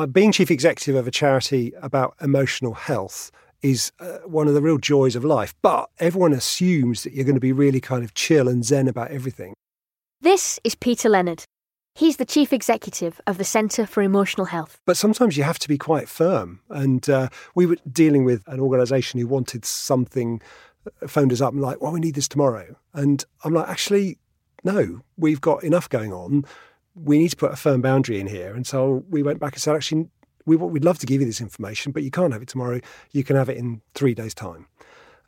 uh, being chief executive of a charity about emotional health is uh, one of the real joys of life. But everyone assumes that you're going to be really kind of chill and zen about everything. This is Peter Leonard. He's the chief executive of the Centre for Emotional Health. But sometimes you have to be quite firm. And uh, we were dealing with an organisation who wanted something, uh, phoned us up and like, well, we need this tomorrow. And I'm like, actually, no, we've got enough going on. We need to put a firm boundary in here. And so we went back and said, actually, we, we'd love to give you this information, but you can't have it tomorrow. You can have it in three days' time.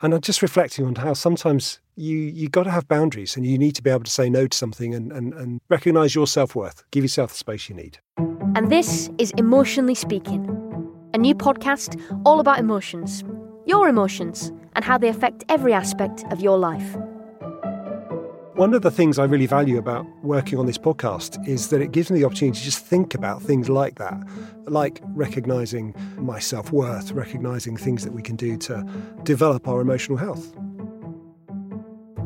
And I'm just reflecting on how sometimes you you got to have boundaries and you need to be able to say no to something and, and, and recognize your self worth. Give yourself the space you need. And this is Emotionally Speaking, a new podcast all about emotions, your emotions, and how they affect every aspect of your life. One of the things I really value about working on this podcast is that it gives me the opportunity to just think about things like that, like recognizing my self worth, recognizing things that we can do to develop our emotional health.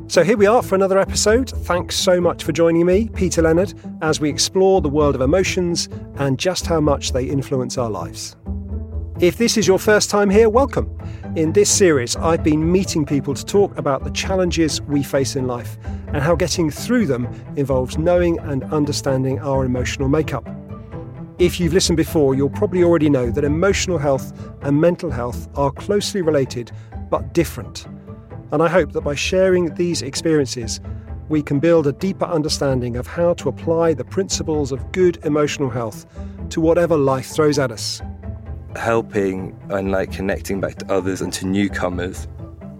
So here we are for another episode. Thanks so much for joining me, Peter Leonard, as we explore the world of emotions and just how much they influence our lives. If this is your first time here, welcome. In this series, I've been meeting people to talk about the challenges we face in life and how getting through them involves knowing and understanding our emotional makeup. If you've listened before, you'll probably already know that emotional health and mental health are closely related but different. And I hope that by sharing these experiences, we can build a deeper understanding of how to apply the principles of good emotional health to whatever life throws at us helping and like connecting back to others and to newcomers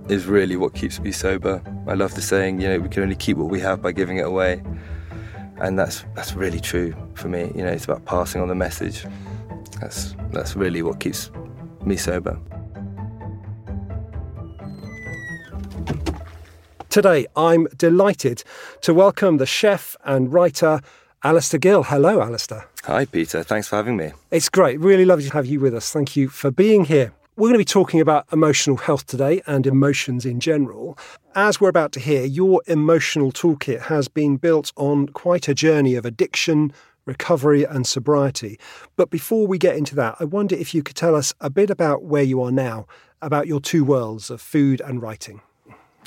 is really what keeps me sober. I love the saying, you know, we can only keep what we have by giving it away. And that's that's really true for me. You know, it's about passing on the message. That's that's really what keeps me sober. Today, I'm delighted to welcome the chef and writer Alasdair Gill. Hello, Alasdair. Hi, Peter. Thanks for having me. It's great. Really lovely to have you with us. Thank you for being here. We're going to be talking about emotional health today and emotions in general. As we're about to hear, your emotional toolkit has been built on quite a journey of addiction, recovery, and sobriety. But before we get into that, I wonder if you could tell us a bit about where you are now, about your two worlds of food and writing.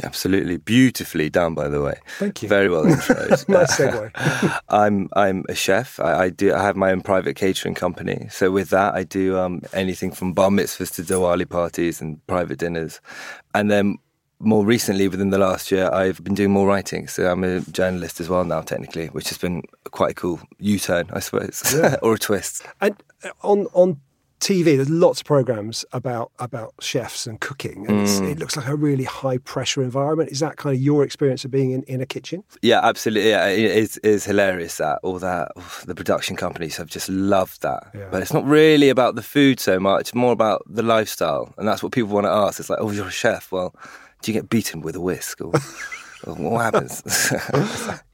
Absolutely, beautifully done. By the way, thank you. Very well introed. nice segue. I'm I'm a chef. I, I, do. I have my own private catering company. So with that, I do um, anything from bar mitzvahs to Diwali parties and private dinners, and then more recently, within the last year, I've been doing more writing. So I'm a journalist as well now, technically, which has been quite a cool U-turn, I suppose, yeah. or a twist. And uh, on on TV, there's lots of programs about about chefs and cooking, and mm. it looks like a really high pressure environment. Is that kind of your experience of being in, in a kitchen? Yeah, absolutely. Yeah, it is, it is hilarious that all that the production companies have just loved that. Yeah. But it's not really about the food so much; more about the lifestyle, and that's what people want to ask. It's like, oh, you're a chef. Well, do you get beaten with a whisk, or what happens?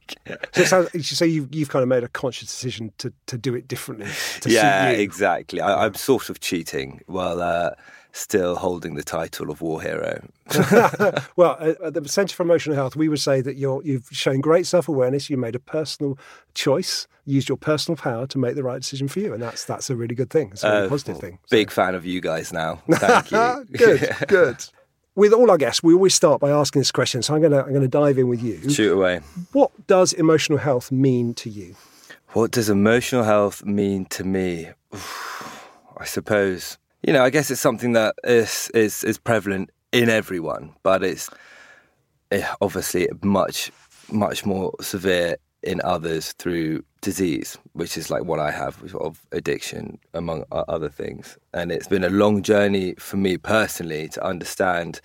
so, so you've, you've kind of made a conscious decision to, to do it differently. yeah, exactly. I, am sort of cheating while uh, still holding the title of war hero. well, at the Centre for Emotional Health, we would say that you're, you've shown great self awareness. You made a personal choice, used your personal power to make the right decision for you, and that's that's a really good thing. It's a really uh, positive thing. Big fan of you guys now. Thank you. good, good with all our guests, we always start by asking this question. So I'm going to I'm going to dive in with you. Shoot away. What does emotional health mean to you? What does emotional health mean to me? I suppose you know. I guess it's something that is is is prevalent in everyone, but it's eh, obviously much much more severe in others through disease, which is like what I have of addiction, among other things. And it's been a long journey for me personally to understand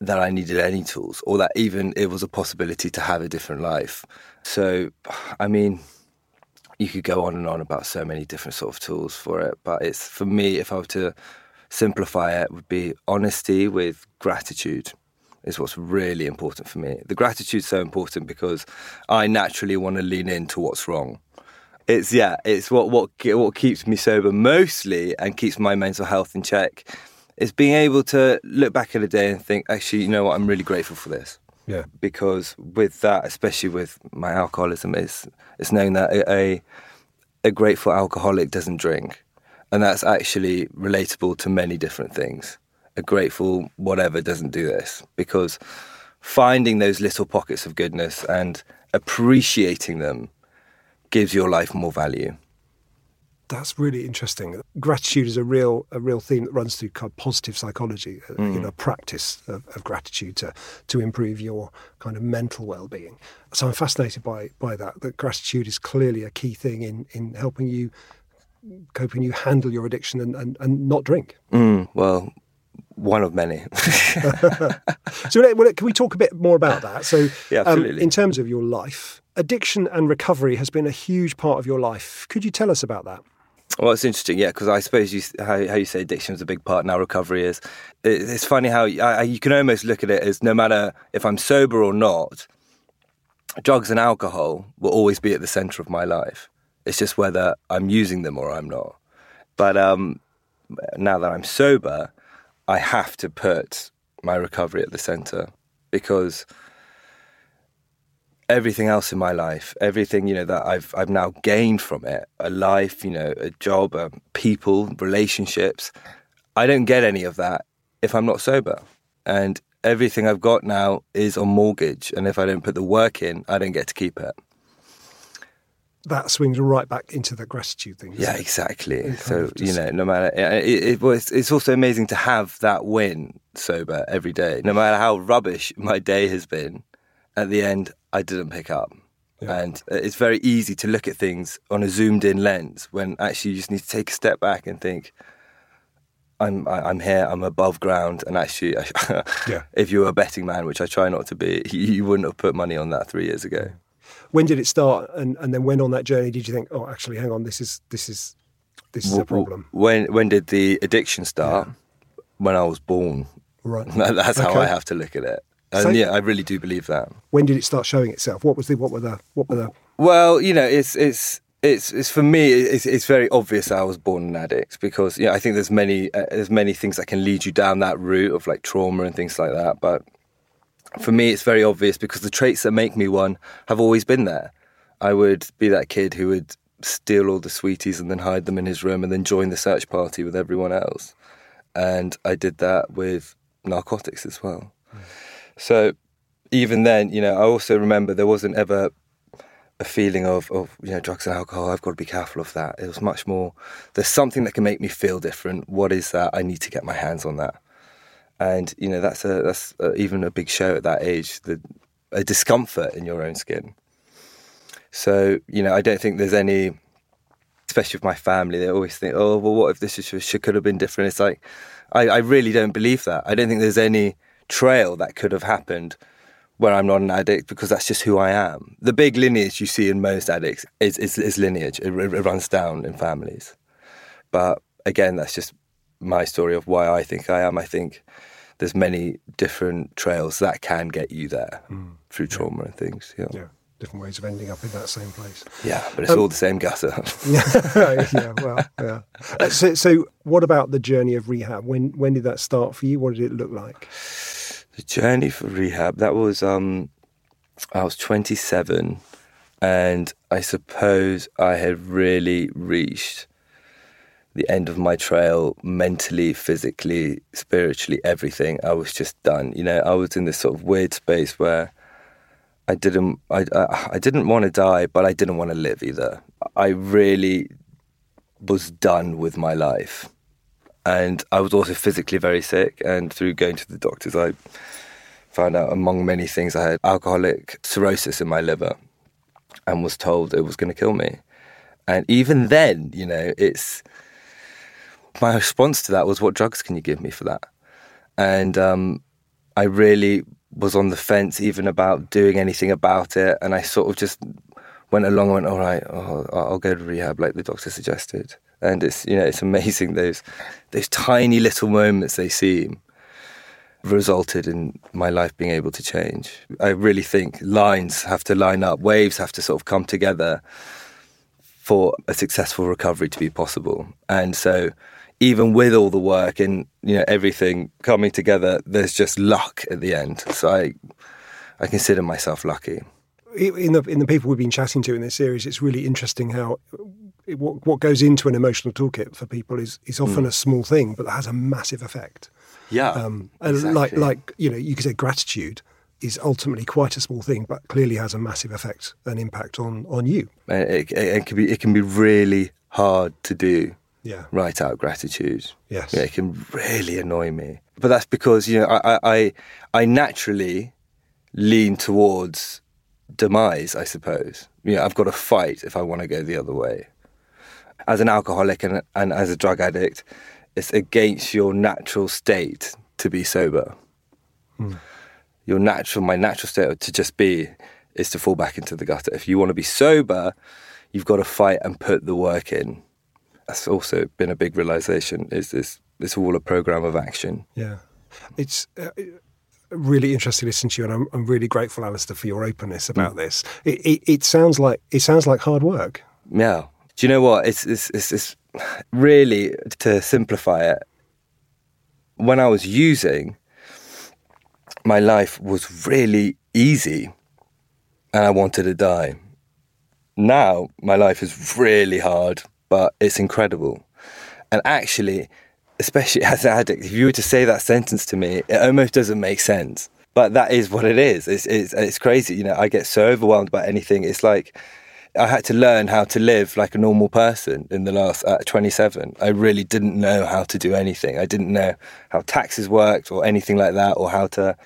that I needed any tools or that even it was a possibility to have a different life. So, I mean, you could go on and on about so many different sort of tools for it, but it's for me, if I were to simplify it, would be honesty with gratitude is what's really important for me. The gratitude's so important because I naturally want to lean into what's wrong. It's yeah, it's what what what keeps me sober mostly and keeps my mental health in check. Is being able to look back at a day and think, actually, you know what, I'm really grateful for this. Yeah. Because with that, especially with my alcoholism, it's it's knowing that a, a a grateful alcoholic doesn't drink. And that's actually relatable to many different things. A grateful whatever doesn't do this because finding those little pockets of goodness and appreciating them gives your life more value. That's really interesting. Gratitude is a real a real theme that runs through kind of positive psychology, mm. you know, practice of, of, gratitude to to improve your kind of mental well being. So I'm fascinated by by that. That gratitude is clearly a key thing in in helping you coping you handle your addiction and, and, and not drink. Mm, well, one of many. so, can we talk a bit more about that? So, yeah, um. In terms of your life, addiction and recovery has been a huge part of your life. Could you tell us about that? Well, it's interesting, yeah, because I suppose you, how, how, you say addiction is a big part now, recovery is. It, it's funny how I, you can almost look at it as no matter if I'm sober or not, drugs and alcohol will always be at the center of my life. It's just whether I'm using them or I'm not. But um, now that I'm sober, I have to put my recovery at the center because everything else in my life, everything you know that I've I've now gained from it, a life, you know, a job, people, relationships. I don't get any of that if I'm not sober, and everything I've got now is on mortgage, and if I don't put the work in, I don't get to keep it. That swings right back into the gratitude thing. Yeah, it? exactly. So you know, no matter it, it, it, it's also amazing to have that win sober every day, no matter how rubbish my day has been at the end, I didn't pick up. Yeah. And it's very easy to look at things on a zoomed in lens when actually you just need to take a step back and think, I'm I'm here. I'm above ground, and actually, yeah. if you were a betting man, which I try not to be, you wouldn't have put money on that three years ago. When did it start, and, and then when on that journey did you think, oh, actually, hang on, this is this is this is a problem? When when did the addiction start? Yeah. When I was born. Right. That's how I have to look at it. And so, yeah, I really do believe that. When did it start showing itself? What was the what were the what were the Well, you know, it's it's it's it's for me it's it's very obvious I was born an addict because yeah, I think there's many uh, there's many things that can lead you down that route of like trauma and things like that, but for me it's very obvious because the traits that make me one have always been there. I would be that kid who would steal all the sweeties and then hide them in his room and then join the search party with everyone else. And I did that with narcotics as well. So even then, you know, I also remember there wasn't ever a feeling of, of you know drugs and alcohol. I've got to be careful of that. It was much more. There's something that can make me feel different. What is that? I need to get my hands on that. And you know that's a that's a, even a big show at that age. The a discomfort in your own skin. So you know I don't think there's any, especially with my family. They always think, oh well, what if this could have been different? It's like I, I really don't believe that. I don't think there's any trail that could have happened where I'm not an addict because that's just who I am. The big lineage you see in most addicts is, is, is lineage, it, it, runs down in families. But again, that's just my story of why I think I am. I think there's many different trails that can get you there mm. through trauma yeah. and things. Yeah. yeah. Different ways of ending up in that same place. Yeah, but it's um, all the same gutter. yeah, yeah, well, yeah. Uh, so, so, what about the journey of rehab? When when did that start for you? What did it look like? the journey for rehab that was um, I was 27, and I suppose I had really reached the end of my trail mentally, physically, spiritually, everything. I was just done. You know, I was in this sort of weird space where I didn't, I, I, I didn't want to die, but I didn't want to live either. I really was done with my life and I was also physically very sick. And through going to the doctors, I found out, among many things, I had alcoholic cirrhosis in my liver, and was told it was going to kill me. And even then, you know, it's my response to that was, "What drugs can you give me for that?" And um, I really was on the fence, even about doing anything about it. And I sort of just went along and went, "All right, oh, I'll go to rehab, like the doctor suggested." and it's you know it's amazing those those tiny little moments they seem resulted in my life being able to change. I really think lines have to line up, waves have to sort of come together for a successful recovery to be possible. And so even with all the work and you know everything coming together, there's just luck at the end. So I I consider myself lucky. In the in the people we've been chatting to in this series, it's really interesting how it- what, what goes into an emotional toolkit for people is, is often Hmm. a small thing, but has a massive effect. Yeah. Um, and like, like, you know, you could say gratitude is ultimately quite a small thing, but clearly has a massive effect and impact on, on you. And it, it, it can be it can be really hard to do. Yeah. Write out gratitude. Yes. Yeah, it can really annoy me. But that's because you know I I I, I naturally lean towards demise. I suppose. You know, I've got to fight if I want to go the other way. As an alcoholic and and as a drug addict, it's against your natural state to be sober. Hmm. Your natural, my natural state to just be is to fall back into the gutter. If you want to be sober, you've got to fight and put the work in. That's also been a big realization. Is this? It's all a program of action. Yeah. It's uh, really interesting to listen to you, and I'm, I'm really grateful, Alasdair, for your openness about this. It, it, it sounds like it sounds like hard work. Yeah. Do you know what? It's, it's, it's, it's really, to simplify it, when I was using, my life was really easy and I wanted to die. Now, my life is really hard, but it's incredible. And actually, especially as an addict, if you were to say that sentence to me, it almost doesn't make sense. But that is what it is. It's, it's, it's crazy. You know, I get so overwhelmed by anything. It's like I had to learn how to live like a normal person in the last at 27. I really didn't know how to do anything. I didn't know how taxes worked or anything like that, or how to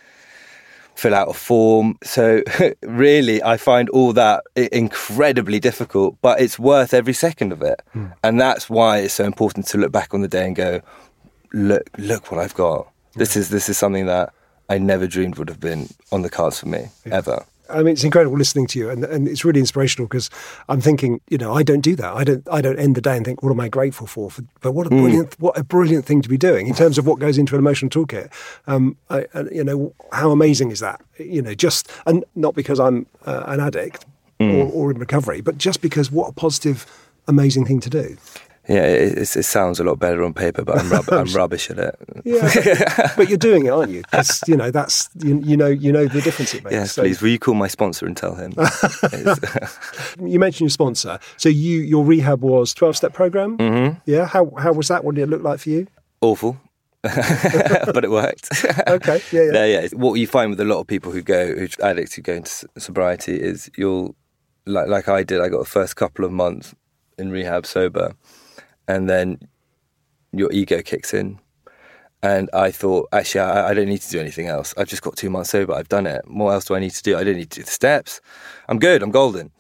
fill out a form. So really, I find all that incredibly difficult, but it's worth every second of it. Hmm. And that's why it's so important to look back on the day and go, look, look what I've got. This is this is something that I never dreamed would have been on the cards for me ever. I mean, it's incredible listening to you, and, and it's really inspirational because I'm thinking, you know, I don't do that. I don't. I don't end the day and think, what am I grateful for? for but what a brilliant, what a brilliant thing to be doing in terms of what goes into an emotional toolkit. Um, I, and, you know, how amazing is that? You know, just and not because I'm uh, an addict or, or in recovery, but just because what a positive, amazing thing to do. Yeah, it, it, it sounds a lot better on paper, but I'm, rub- I'm rubbish at it. Yeah, but, you're doing it, aren't you? Because you know that's you, you know you know the difference it makes. Yes, So- please. Will you call my sponsor and tell him? You mentioned your sponsor. So you your rehab was twelve step program. Mm-hmm. Yeah. How how was that? What did it look like for you? awful, but it worked. Okay. Yeah. Yeah. yeah, yeah. What you find with a lot of people who go, who addicts who go into sobriety, is you'll, like, like I did. I got the first couple of months in rehab sober, and then your ego kicks in, and I thought, actually, I, I don't need to do anything else. I've just got two months sober. I've done it. What else do I need to do? I don't need to do the steps. I'm good. I'm golden.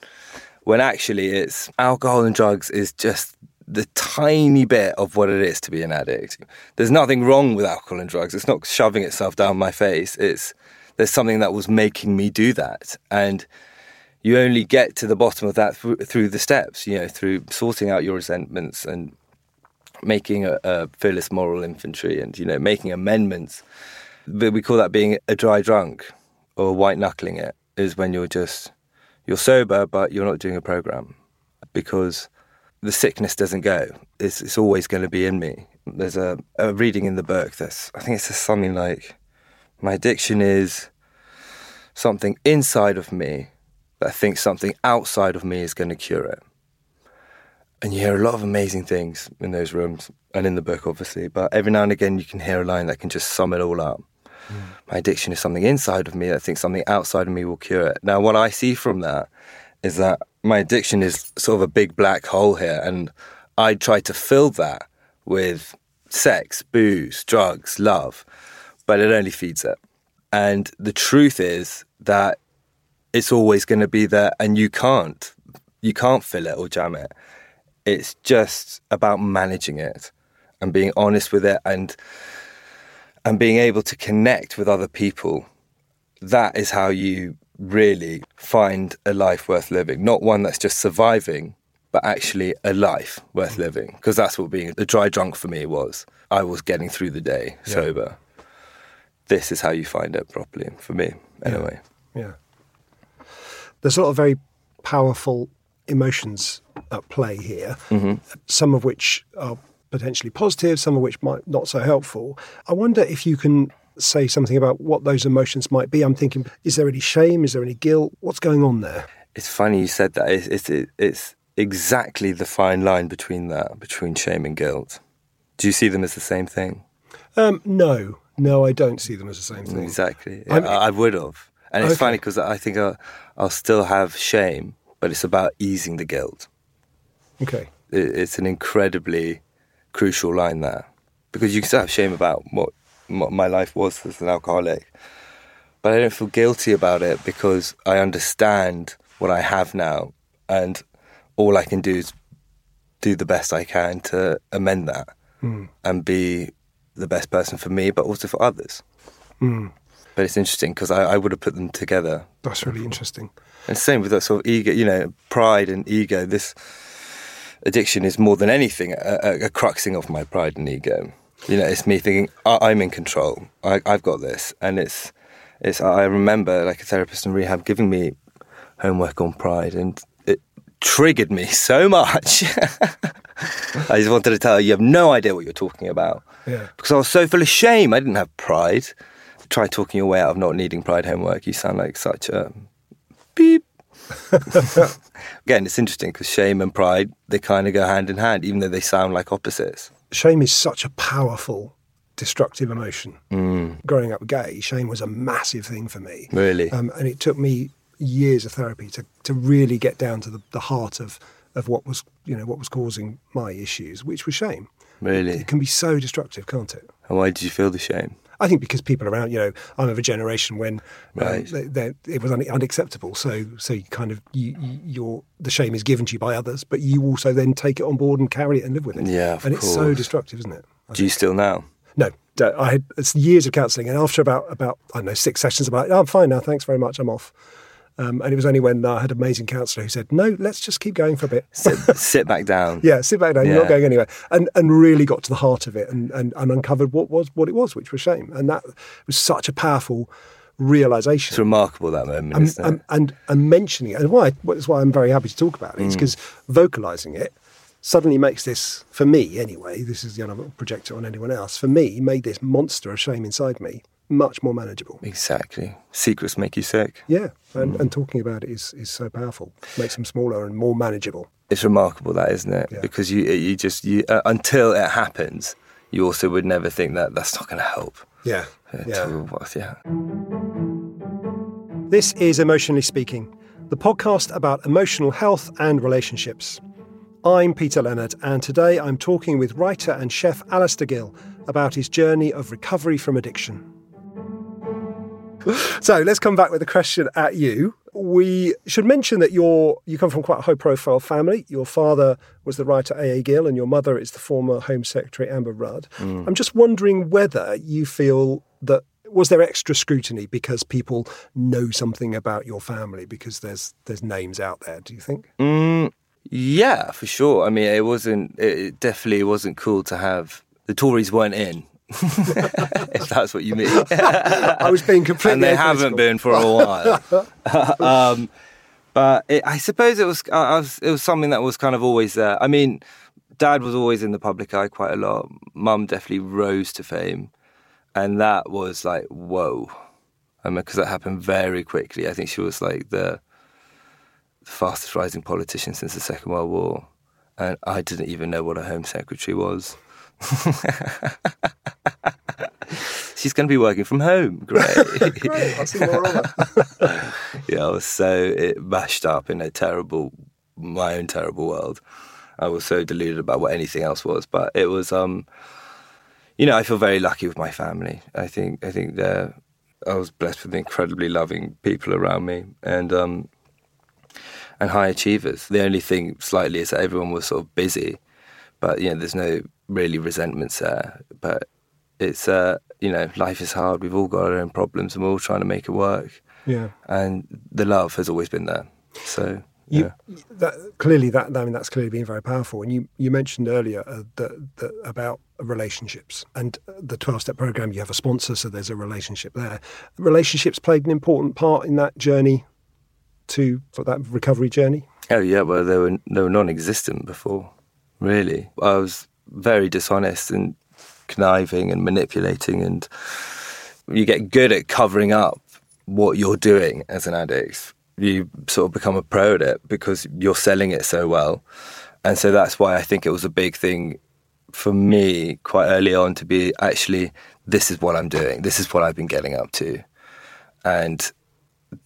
When actually, it's alcohol and drugs is just the tiny bit of what it is to be an addict. There's nothing wrong with alcohol and drugs. It's not shoving itself down my face. It's there's something that was making me do that, and you only get to the bottom of that through, through the steps. You know, through sorting out your resentments and making a, a fearless moral inventory, and you know, making amendments. But we call that being a dry drunk or white knuckling it. Is when you're just you're sober, but you're not doing a program because the sickness doesn't go. It's, it's always going to be in me. There's a, a reading in the book that's, I think it says something like, my addiction is something inside of me that thinks something outside of me is going to cure it. And you hear a lot of amazing things in those rooms and in the book, obviously, but every now and again you can hear a line that can just sum it all up. Hmm. My addiction is something inside of me that thinks something outside of me will cure it. Now, what I see from that is that my addiction is sort of a big black hole here, and I try to fill that with sex, booze, drugs, love, but it only feeds it. And the truth is that it's always going to be there, and you can't, you can't fill it or jam it. It's just about managing it and being honest with it, and and being able to connect with other people. That is how you really find a life worth living, not one that's just surviving, but actually a life worth living. Because that's what being a dry drunk for me was. I was getting through the day sober. This is how you find it properly, for me, anyway. Yeah. There's a lot of very powerful emotions at play here, some of which are potentially positive, some of which might not so helpful. I wonder if you can say something about what those emotions might be. I'm thinking, is there any shame? Is there any guilt? What's going on there? It's funny you said that. It's it's it's exactly the fine line between that, between shame and guilt. Do you see them as the same thing? Um, no, no, I don't see them as the same thing. Exactly. I'm- I, I would have. And it's Okay. funny because I think I'll, I'll still have shame, but it's about easing the guilt. Okay. It's an incredibly crucial line there because you can still have shame about what, my life was as an alcoholic, but I don't feel guilty about it because I understand what I have now, and all I can do is do the best I can to amend that hmm. and be the best person for me, but also for others. Hmm. But it's interesting because I, I would have put them together That's really interesting. And same with that sort of ego, you know, pride and ego. This addiction is more than anything a, a, a cruxing of my pride and ego. You know, it's me thinking I, I'm in control. I, I've got this, and it's it's. I remember like a therapist in rehab giving me homework on pride, and it triggered me so much. I just wanted to tell her, you have no idea what you're talking about. Yeah. Because I was so full of shame. I didn't have pride. Try talking your way out of not needing pride homework. You sound like such a beep. Again, it's interesting because shame and pride, they kind of go hand in hand, even though they sound like opposites. Shame is such a powerful, destructive emotion. Growing up gay, shame was a massive thing for me. Really? Um, and it took me years of therapy to, to really get down to the, the heart of, of what was you know what was causing my issues, which was shame. Really? It can be so destructive, can't it? And why did you feel the shame? I think because people around, you know, I'm of a generation when um, Right. they, they, it was un- unacceptable. So, so you kind of you, you, you're the shame is given to you by others, but you also then take it on board and carry it and live with it. Yeah, and it's so destructive, isn't it? I Do you still now? No, I had it's years of counselling, and after about about I don't know six sessions, I'm like, oh, I'm fine now, thanks very much, I'm off. Um, and it was only when I had an amazing counsellor who said, no, let's just keep going for a bit. Sit, sit back down. yeah, sit back down, you're not going anywhere, and and really got to the heart of it and, and, and uncovered what was what it was, which was shame, and that was such a powerful realization. It's remarkable that moment, and, isn't it? and, and, and mentioning it, and why that's why I'm very happy to talk about it, Mm. is because vocalizing it suddenly makes this, for me anyway, this is, you know, project it on anyone else, for me, made this monster of shame inside me much more manageable. exactly. Secrets make you sick. Yeah, and, Mm. and talking about it is, is so powerful, makes them smaller and more manageable. It's remarkable that, isn't it? Yeah. Because you you just you uh, until it happens, you also would never think that that's not going to help. Yeah, Uh, yeah. to- yeah. This is Emotionally Speaking, the podcast about emotional health and relationships. I'm Peter Leonard, and today I'm talking with writer and chef Alasdair Gill about his journey of recovery from addiction. So let's come back with a question at you. We should mention that you're, you come from quite a high profile family. Your father was the writer A.A. Gill, and your mother is the former Home Secretary Amber Rudd. I'm just wondering whether you feel that was there extra scrutiny because people know something about your family because there's there's names out there. Do you think? Mm, yeah, for sure. I mean, it wasn't. It it definitely wasn't cool to have the Tories weren't in. if that's what you mean. I was being completely and they haven't been for a while. um, but it, I suppose it was, I was it was something that was kind of always there. I mean, Dad was always in the public eye quite a lot. Mum definitely rose to fame, and that was like whoa. I mean, because that happened very quickly. I think she was like the, the fastest rising politician since the Second World War, and I didn't even know what a Home Secretary was. She's going to be working from home. Great. Great, I'll see more of her. yeah, I was so it mashed up in a terrible, my own terrible world. I was so deluded about what anything else was, but it was, um, you know, I feel very lucky with my family. I think, I think they're, I was blessed with incredibly loving people around me, and um, and high achievers. The only thing slightly is that everyone was sort of busy, but you know, there's no really resentments there. But it's, uh, you know, life is hard. We've all got our own problems, and we're all trying to make it work Yeah. and the love has always been there. So You, yeah. that, clearly, that I mean, that's clearly been very powerful. And you, you mentioned earlier uh, that, that about relationships and the twelve step program. You have a sponsor, so there's a relationship there. Relationships played an important part in that journey to for that recovery journey. oh yeah, well they were they were non-existent before. Really, I was very dishonest and conniving and manipulating, and you get good at covering up what you're doing as an addict. you sort of become a pro at it because you're selling it so well. And so that's why I think it was a big thing for me quite early on to be actually, this is what I'm doing. This is what I've been getting up to. And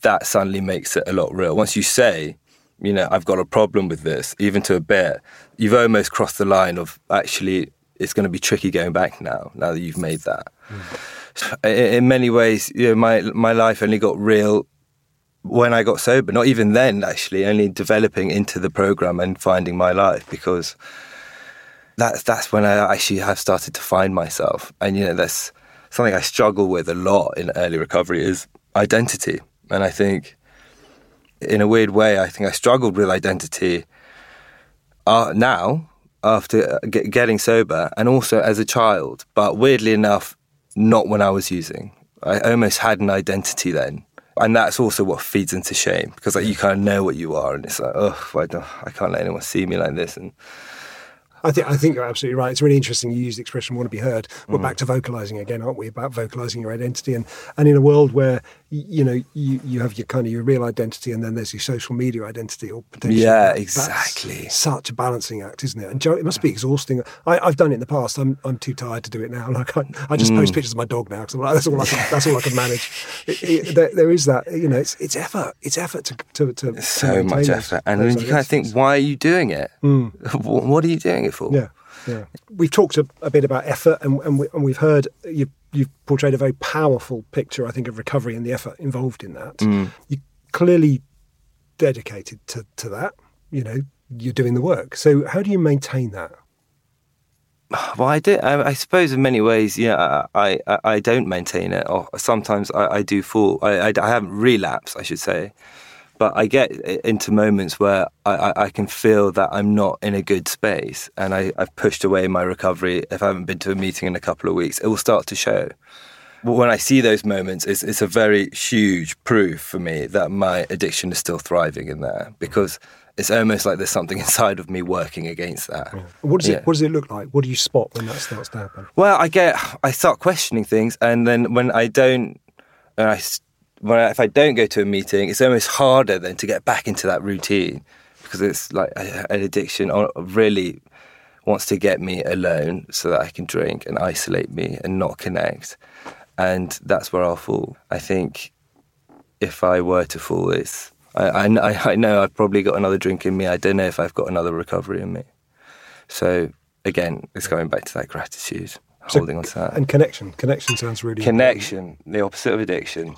that suddenly makes it a lot real. Once you say, you know, I've got a problem with this, even to a bit, you've almost crossed the line of actually, it's going to be tricky going back now, now that you've made that. Mm. In many ways, you know, my, my life only got real when I got sober, not even then, actually, only developing into the program and finding my life because that's that's when I actually have started to find myself. And you know, that's something I struggle with a lot in early recovery is identity. And I think, in a weird way, I think I struggled with identity uh, now after uh, get, getting sober, and also as a child. But weirdly enough, not when I was using. I almost had an identity then and that's also what feeds into shame because like you kind of know what you are, and it's like, oh, I, I can't let anyone see me like this, and I think I think you're absolutely right. It's really interesting. You use the expression "want to be heard." We're mm. back to vocalizing again, aren't we? About vocalizing your identity, and and in a world where you know you, you have your kind of your real identity, and then there's your social media identity, or potentially yeah, exactly. such a balancing act, isn't it? And Joe, it must be exhausting. I, have done it in the past. I'm I'm too tired to do it now. Like I, I just mm. post pictures of my dog now because like, that's all I can, that's all I can manage. It, it, there, there is that. You know, it's it's effort. It's effort to to, to so much effort, and then you kind of think, why are you doing it? Mm. What are you doing it for? Yeah. Yeah. We've talked a, a bit about effort, and, and, we, and we've heard you, you've portrayed a very powerful picture, I think, of recovery and the effort involved in that. Mm. You're clearly dedicated to, to that. You know, you're doing the work. So, how do you maintain that? Well, I do. I, I suppose in many ways, yeah, I, I, I don't maintain it, or sometimes I, I do fall. I, I, I haven't relapsed, I should say but I get into moments where I, I, can feel that I'm not in a good space and I, have pushed away my recovery. If I haven't been to a meeting in a couple of weeks, it will start to show. When I see those moments, it's, it's a very huge proof for me that my addiction is still thriving in there because it's almost like there's something inside of me working against that. Yeah. What does yeah. it What does it look like? What do you spot when that starts to happen? Well, I get I start questioning things, and then when I don't, and I I, if I don't go to a meeting, it's almost harder then to get back into that routine because it's like an addiction really wants to get me alone so that I can drink and isolate me and not connect. And that's where I'll fall. I think if I were to fall, it's I, I, I know I've probably got another drink in me. I don't know if I've got another recovery in me. So again, it's going back to that gratitude, so, holding on to that. And connection. Connection sounds really connection. Important. The opposite of addiction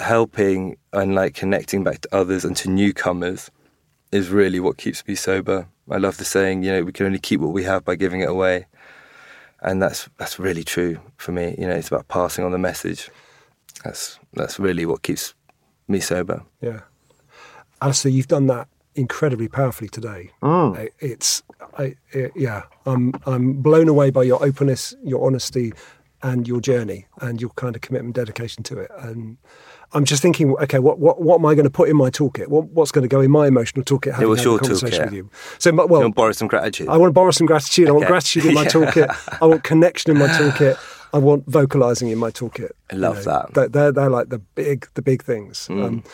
helping and like connecting back to others and to newcomers is really what keeps me sober. I love the saying, you know, we can only keep what we have by giving it away. And that's that's really true for me. You know, it's about passing on the message. That's that's really what keeps me sober. Yeah. Alasdair, you've done that incredibly powerfully today. Mm. It's I, it, yeah, I'm I'm blown away by your openness, your honesty, and your journey, and your kind of commitment, dedication to it. And I'm just thinking, okay, what, what, what am I going to put in my toolkit? What, what's going to go in my emotional toolkit? Having it was your conversation toolkit. with you. So, well, you want to borrow some gratitude. I want to borrow some gratitude. Okay. I want gratitude in my yeah. toolkit. I want connection in my toolkit. I want vocalizing in my toolkit. I love you know, that. They're, they're, they're like the big the big things. Mm. Um,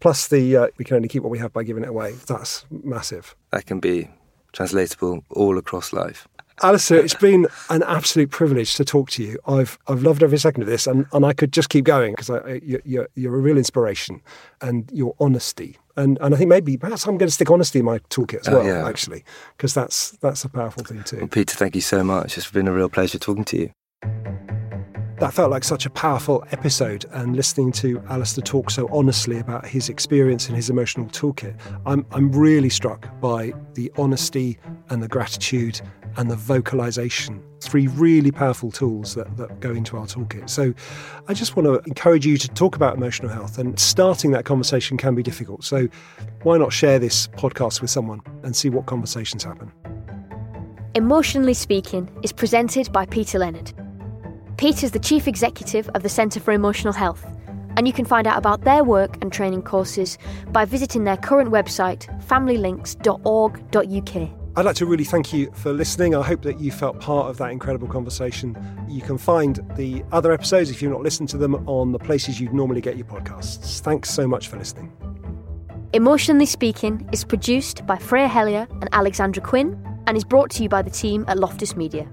plus the uh, we can only keep what we have by giving it away. That's massive. That can be translatable all across life. Alasdair, it's been an absolute privilege to talk to you. I've I've loved every second of this, and, and I could just keep going because you're, you're a real inspiration, and your honesty, and and I think maybe perhaps I'm going to stick honesty in my toolkit as oh, well, yeah. actually, because that's that's a powerful thing too. Well, Peter, thank you so much. It's been a real pleasure talking to you. That felt like such a powerful episode, and listening to Alasdair talk so honestly about his experience and his emotional toolkit, I'm, I'm really struck by the honesty and the gratitude and the vocalization. Three really powerful tools that, that go into our toolkit. So I just want to encourage you to talk about emotional health, and starting that conversation can be difficult. So why not share this podcast with someone and see what conversations happen? Emotionally Speaking is presented by Peter Leonard. Peter's the Chief Executive of the Centre for Emotional Health, and you can find out about their work and training courses by visiting their current website, familylinks.org.uk. I'd like to really thank you for listening. I hope that you felt part of that incredible conversation. You can find the other episodes, if you've not listened to them, on the places you'd normally get your podcasts. Thanks so much for listening. Emotionally Speaking is produced by Freya Hellier and Alexandra Quinn and is brought to you by the team at Loftus Media.